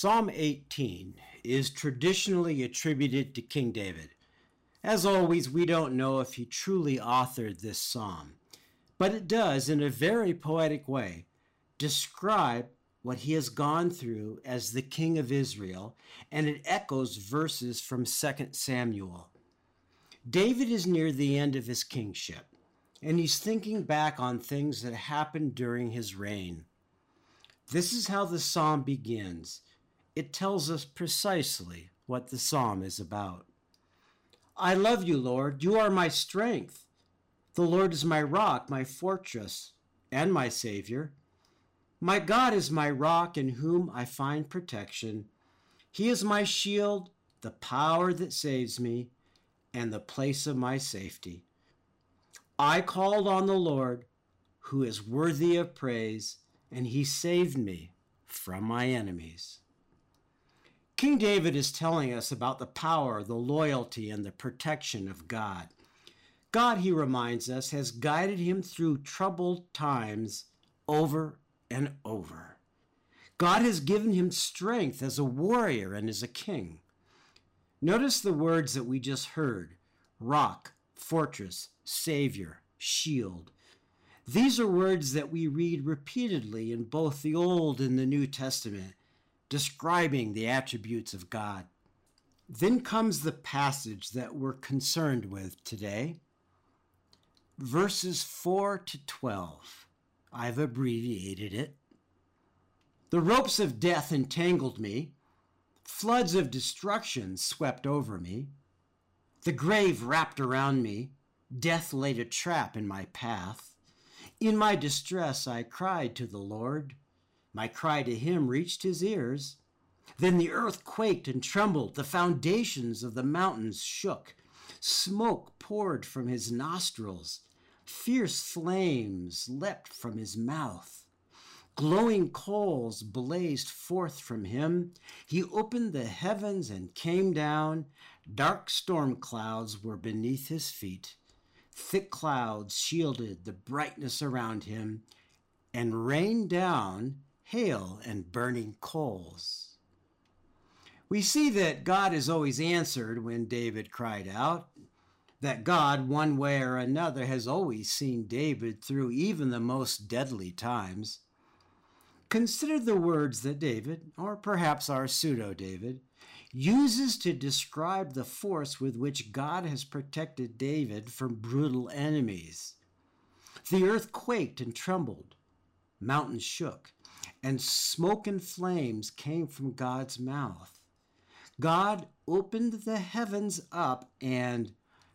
Psalm 18 is traditionally attributed to King David. As always, we don't know if he truly authored this psalm, but it does, in a very poetic way, describe what he has gone through as the king of Israel, and it echoes verses from 2 Samuel. David is near the end of his kingship, and he's thinking back on things that happened during his reign. This is how the psalm begins it tells us precisely what the psalm is about. I love you, Lord. You are my strength. The Lord is my rock, my fortress, and my Savior. My God is my rock in whom I find protection. He is my shield, the power that saves me, and the place of my safety. I called on the Lord, who is worthy of praise, and he saved me from my enemies. King David is telling us about the power, the loyalty, and the protection of God. God, he reminds us, has guided him through troubled times over and over. God has given him strength as a warrior and as a king. Notice the words that we just heard rock, fortress, savior, shield. These are words that we read repeatedly in both the Old and the New Testament describing the attributes of God. Then comes the passage that we're concerned with today verses 4 to 12. I've abbreviated it. The ropes of death entangled me, floods of destruction swept over me, the grave wrapped around me, death laid a trap in my path. In my distress I cried to the Lord. My cry to him reached his ears. Then the earth quaked and trembled, the foundations of the mountains shook. Smoke poured from his nostrils, fierce flames leapt from his mouth. Glowing coals blazed forth from him. He opened the heavens and came down. Dark storm clouds were beneath his feet. Thick clouds shielded the brightness around him and rained down hail, and burning coals. We see that God has always answered when David cried out, that God, one way or another, has always seen David through even the most deadly times. Consider the words that David, or perhaps our pseudo David, uses to describe the force with which God has protected David from brutal enemies. The earth quaked and trembled, mountains shook, and smoke and flames came from God's mouth. God opened the heavens up, and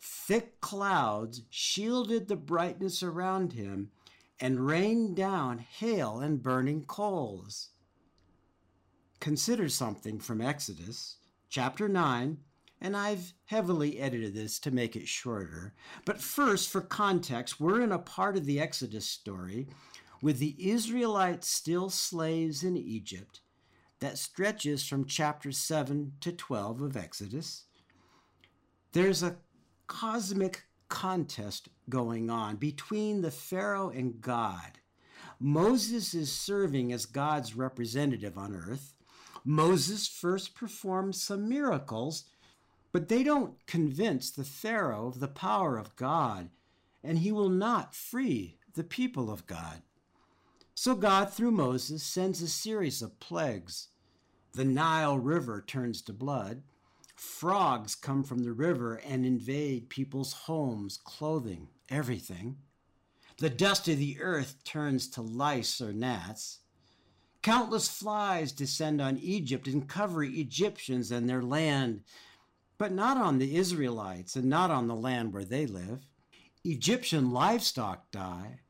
thick clouds shielded the brightness around him and rained down hail and burning coals. Consider something from Exodus chapter 9, and I've heavily edited this to make it shorter. But first, for context, we're in a part of the Exodus story with the Israelites still slaves in Egypt that stretches from chapter 7 to 12 of Exodus. There's a cosmic contest going on between the Pharaoh and God. Moses is serving as God's representative on earth. Moses first performs some miracles, but they don't convince the Pharaoh of the power of God, and he will not free the people of God. So God, through Moses, sends a series of plagues. The Nile River turns to blood. Frogs come from the river and invade people's homes, clothing, everything. The dust of the earth turns to lice or gnats. Countless flies descend on Egypt and cover Egyptians and their land, but not on the Israelites and not on the land where they live. Egyptian livestock die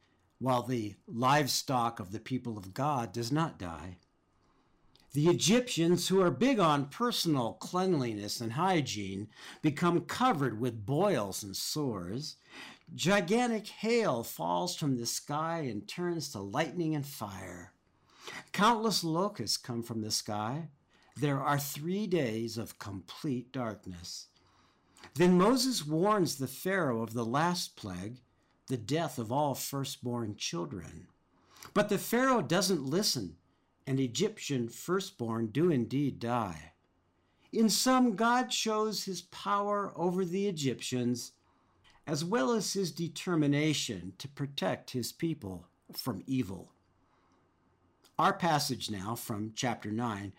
while the livestock of the people of God does not die. The Egyptians, who are big on personal cleanliness and hygiene, become covered with boils and sores. Gigantic hail falls from the sky and turns to lightning and fire. Countless locusts come from the sky. There are three days of complete darkness. Then Moses warns the Pharaoh of the last plague the death of all firstborn children. But the Pharaoh doesn't listen and Egyptian firstborn do indeed die. In sum, God shows his power over the Egyptians, as well as his determination to protect his people from evil. Our passage now from chapter 9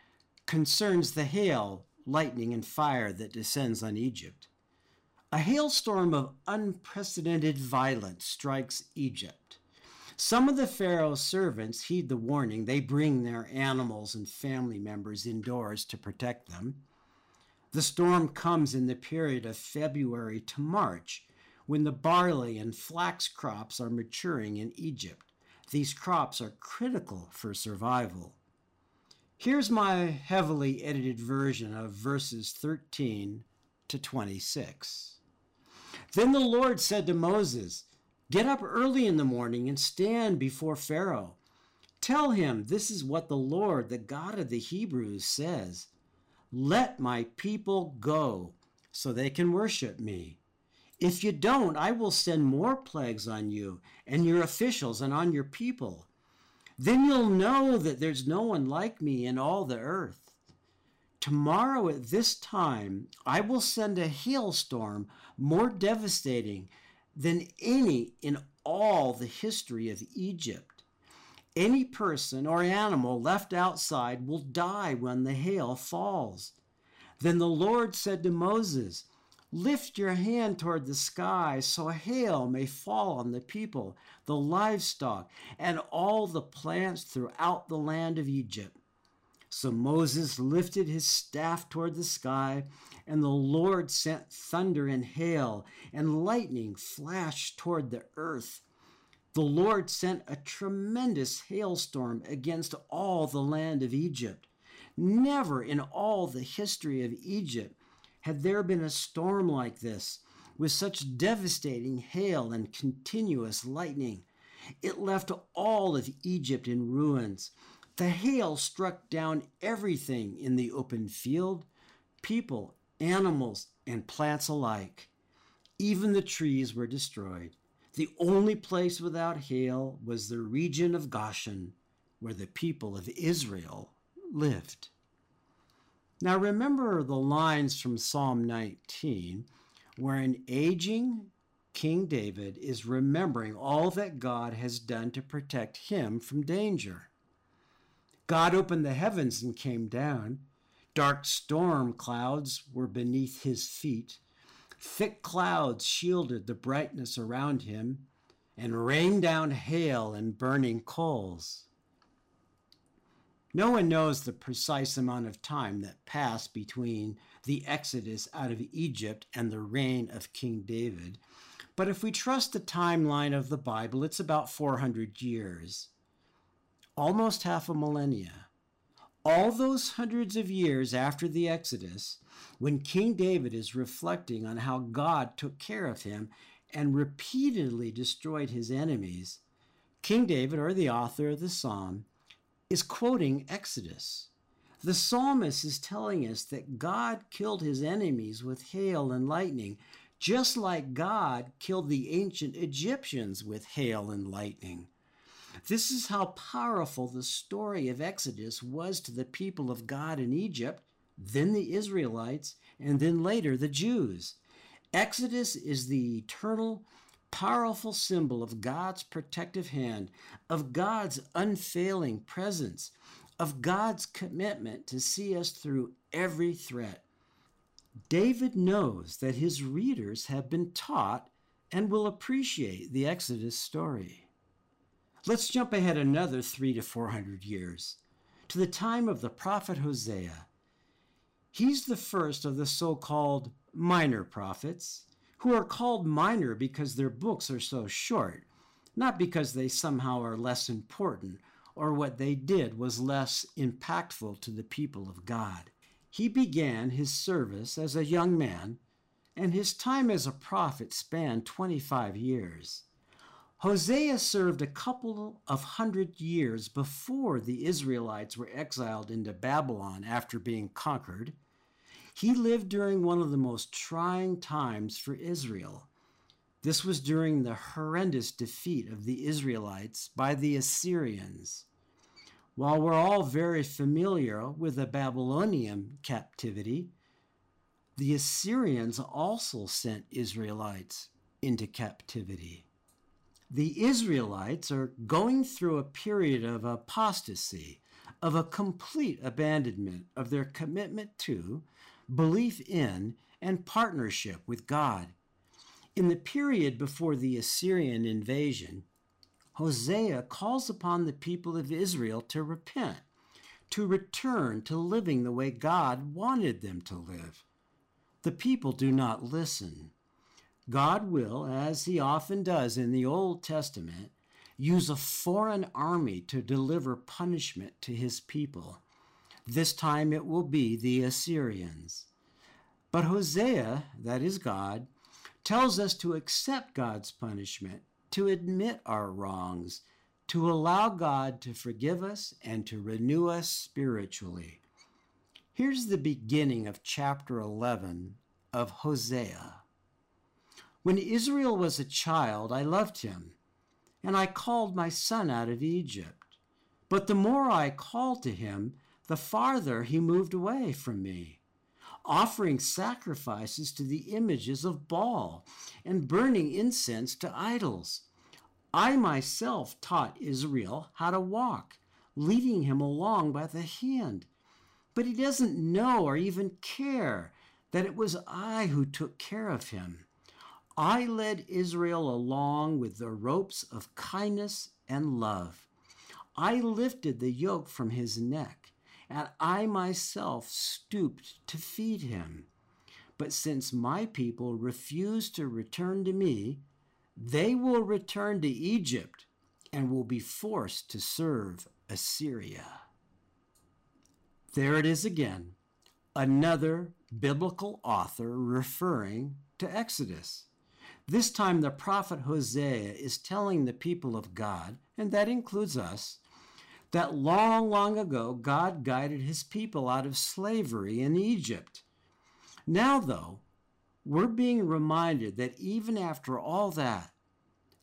concerns the hail, lightning, and fire that descends on Egypt. A hailstorm of unprecedented violence strikes Egypt. Some of the Pharaoh's servants heed the warning. They bring their animals and family members indoors to protect them. The storm comes in the period of February to March, when the barley and flax crops are maturing in Egypt. These crops are critical for survival. Here's my heavily edited version of verses 13 to 26. Then the Lord said to Moses, Get up early in the morning and stand before Pharaoh. Tell him this is what the Lord, the God of the Hebrews, says let my people go so they can worship me. If you don't, I will send more plagues on you and your officials and on your people. Then you'll know that there's no one like me in all the earth. Tomorrow at this time, I will send a hailstorm more devastating than any in all the history of Egypt. Any person or animal left outside will die when the hail falls. Then the Lord said to Moses, Lift your hand toward the sky so hail may fall on the people, the livestock, and all the plants throughout the land of Egypt. So Moses lifted his staff toward the sky, and the Lord sent thunder and hail, and lightning flashed toward the earth the Lord sent a tremendous hailstorm against all the land of Egypt. Never in all the history of Egypt had there been a storm like this, with such devastating hail and continuous lightning. It left all of Egypt in ruins. The hail struck down everything in the open field people, animals, and plants alike. Even the trees were destroyed. The only place without hail was the region of Goshen, where the people of Israel lived. Now remember the lines from Psalm 19, where an aging King David is remembering all that God has done to protect him from danger. God opened the heavens and came down. Dark storm clouds were beneath his feet. Thick clouds shielded the brightness around him and rained down hail and burning coals. No one knows the precise amount of time that passed between the exodus out of Egypt and the reign of King David, but if we trust the timeline of the Bible, it's about 400 years, almost half a millennia. All those hundreds of years after the Exodus, when King David is reflecting on how God took care of him and repeatedly destroyed his enemies, King David, or the author of the psalm, is quoting Exodus. The psalmist is telling us that God killed his enemies with hail and lightning, just like God killed the ancient Egyptians with hail and lightning. This is how powerful the story of Exodus was to the people of God in Egypt then the Israelites, and then later the Jews. Exodus is the eternal, powerful symbol of God's protective hand, of God's unfailing presence, of God's commitment to see us through every threat. David knows that his readers have been taught and will appreciate the Exodus story. Let's jump ahead another three to four hundred years to the time of the prophet Hosea. He's the first of the so called minor prophets, who are called minor because their books are so short, not because they somehow are less important or what they did was less impactful to the people of God. He began his service as a young man, and his time as a prophet spanned 25 years. Hosea served a couple of hundred years before the Israelites were exiled into Babylon after being conquered, he lived during one of the most trying times for Israel. This was during the horrendous defeat of the Israelites by the Assyrians. While we're all very familiar with the Babylonian captivity, the Assyrians also sent Israelites into captivity. The Israelites are going through a period of apostasy, of a complete abandonment of their commitment to, belief in, and partnership with God. In the period before the Assyrian invasion, Hosea calls upon the people of Israel to repent, to return to living the way God wanted them to live. The people do not listen. God will, as he often does in the Old Testament, use a foreign army to deliver punishment to his people. This time it will be the Assyrians. But Hosea, that is God, tells us to accept God's punishment, to admit our wrongs, to allow God to forgive us and to renew us spiritually. Here's the beginning of chapter 11 of Hosea. When Israel was a child, I loved him, and I called my son out of Egypt. But the more I called to him, the farther he moved away from me, offering sacrifices to the images of Baal and burning incense to idols. I myself taught Israel how to walk, leading him along by the hand but he doesn't know or even care that it was I who took care of him. I led Israel along with the ropes of kindness and love. I lifted the yoke from his neck, and I myself stooped to feed him. But since my people refuse to return to me, they will return to Egypt and will be forced to serve Assyria. There it is again, another biblical author referring to Exodus. This time, the prophet Hosea is telling the people of God, and that includes us, that long, long ago God guided his people out of slavery in Egypt. Now, though, we're being reminded that even after all that,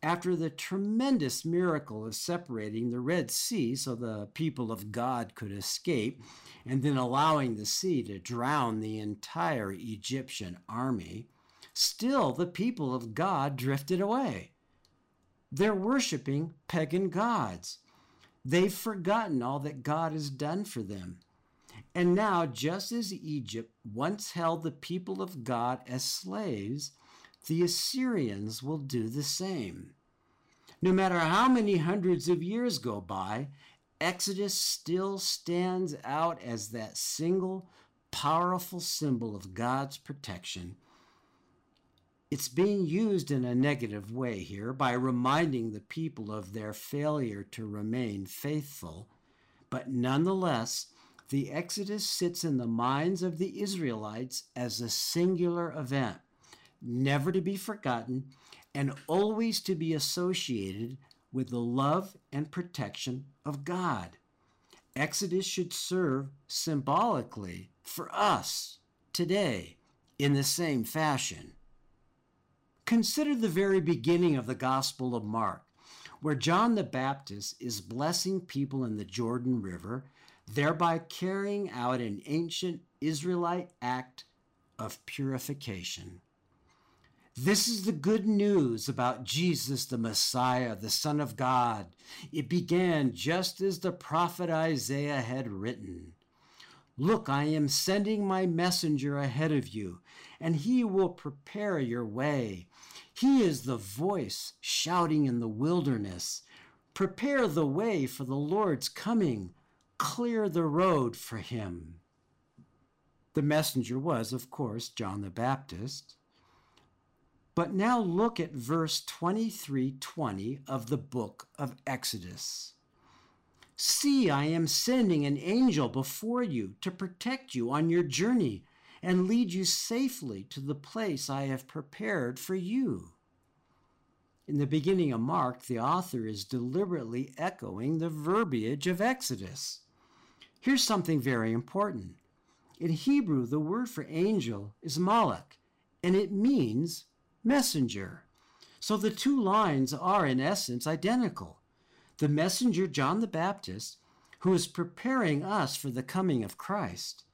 after the tremendous miracle of separating the Red Sea so the people of God could escape, and then allowing the sea to drown the entire Egyptian army, still the people of God drifted away. They're worshiping pagan gods. They've forgotten all that God has done for them. And now, just as Egypt once held the people of God as slaves, the Assyrians will do the same. No matter how many hundreds of years go by, Exodus still stands out as that single powerful symbol of God's protection. It's being used in a negative way here by reminding the people of their failure to remain faithful, but nonetheless, the Exodus sits in the minds of the Israelites as a singular event never to be forgotten, and always to be associated with the love and protection of God. Exodus should serve symbolically for us today in the same fashion. Consider the very beginning of the Gospel of Mark, where John the Baptist is blessing people in the Jordan River, thereby carrying out an ancient Israelite act of purification. This is the good news about Jesus, the Messiah, the Son of God. It began just as the prophet Isaiah had written. Look, I am sending my messenger ahead of you, and he will prepare your way. He is the voice shouting in the wilderness Prepare the way for the Lord's coming, clear the road for him. The messenger was, of course, John the Baptist. But now look at verse 2320 of the book of Exodus. See, I am sending an angel before you to protect you on your journey and lead you safely to the place I have prepared for you. In the beginning of Mark, the author is deliberately echoing the verbiage of Exodus. Here's something very important. In Hebrew, the word for angel is malach, and it means messenger. So the two lines are, in essence, identical. The messenger, John the Baptist, who is preparing us for the coming of Christ,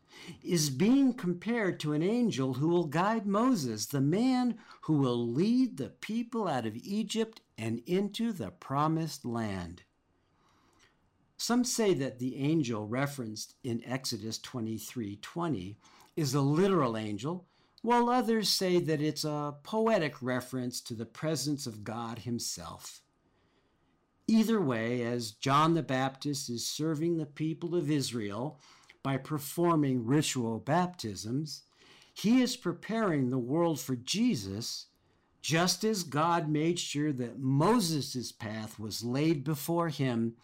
is being compared to an angel who will guide Moses, the man who will lead the people out of Egypt and into the promised land. Some say that the angel referenced in Exodus 23:20 is a literal angel, while others say that it's a poetic reference to the presence of God himself. Either way, as John the Baptist is serving the people of Israel by performing ritual baptisms, he is preparing the world for Jesus, just as God made sure that Moses' path was laid before him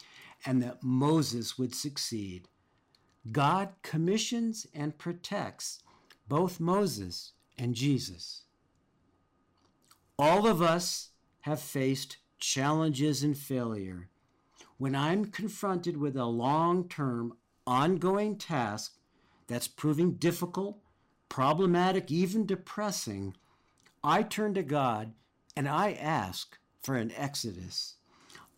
and that Moses would succeed. God commissions and protects both Moses and Jesus. All of us have faced challenges and failure. When I'm confronted with a long term, ongoing task that's proving difficult, problematic, even depressing, I turn to God and I ask for an exodus.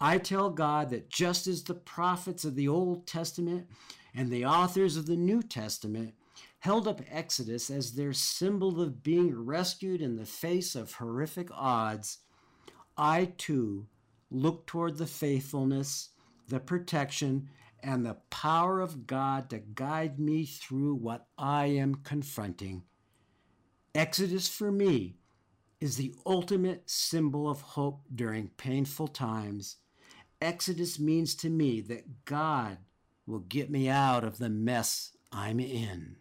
I tell God that just as the prophets of the Old Testament and the authors of the New Testament held up Exodus as their symbol of being rescued in the face of horrific odds, I too look toward the faithfulness, the protection, and the power of God to guide me through what I am confronting. Exodus for me is the ultimate symbol of hope during painful times. Exodus means to me that God will get me out of the mess I'm in.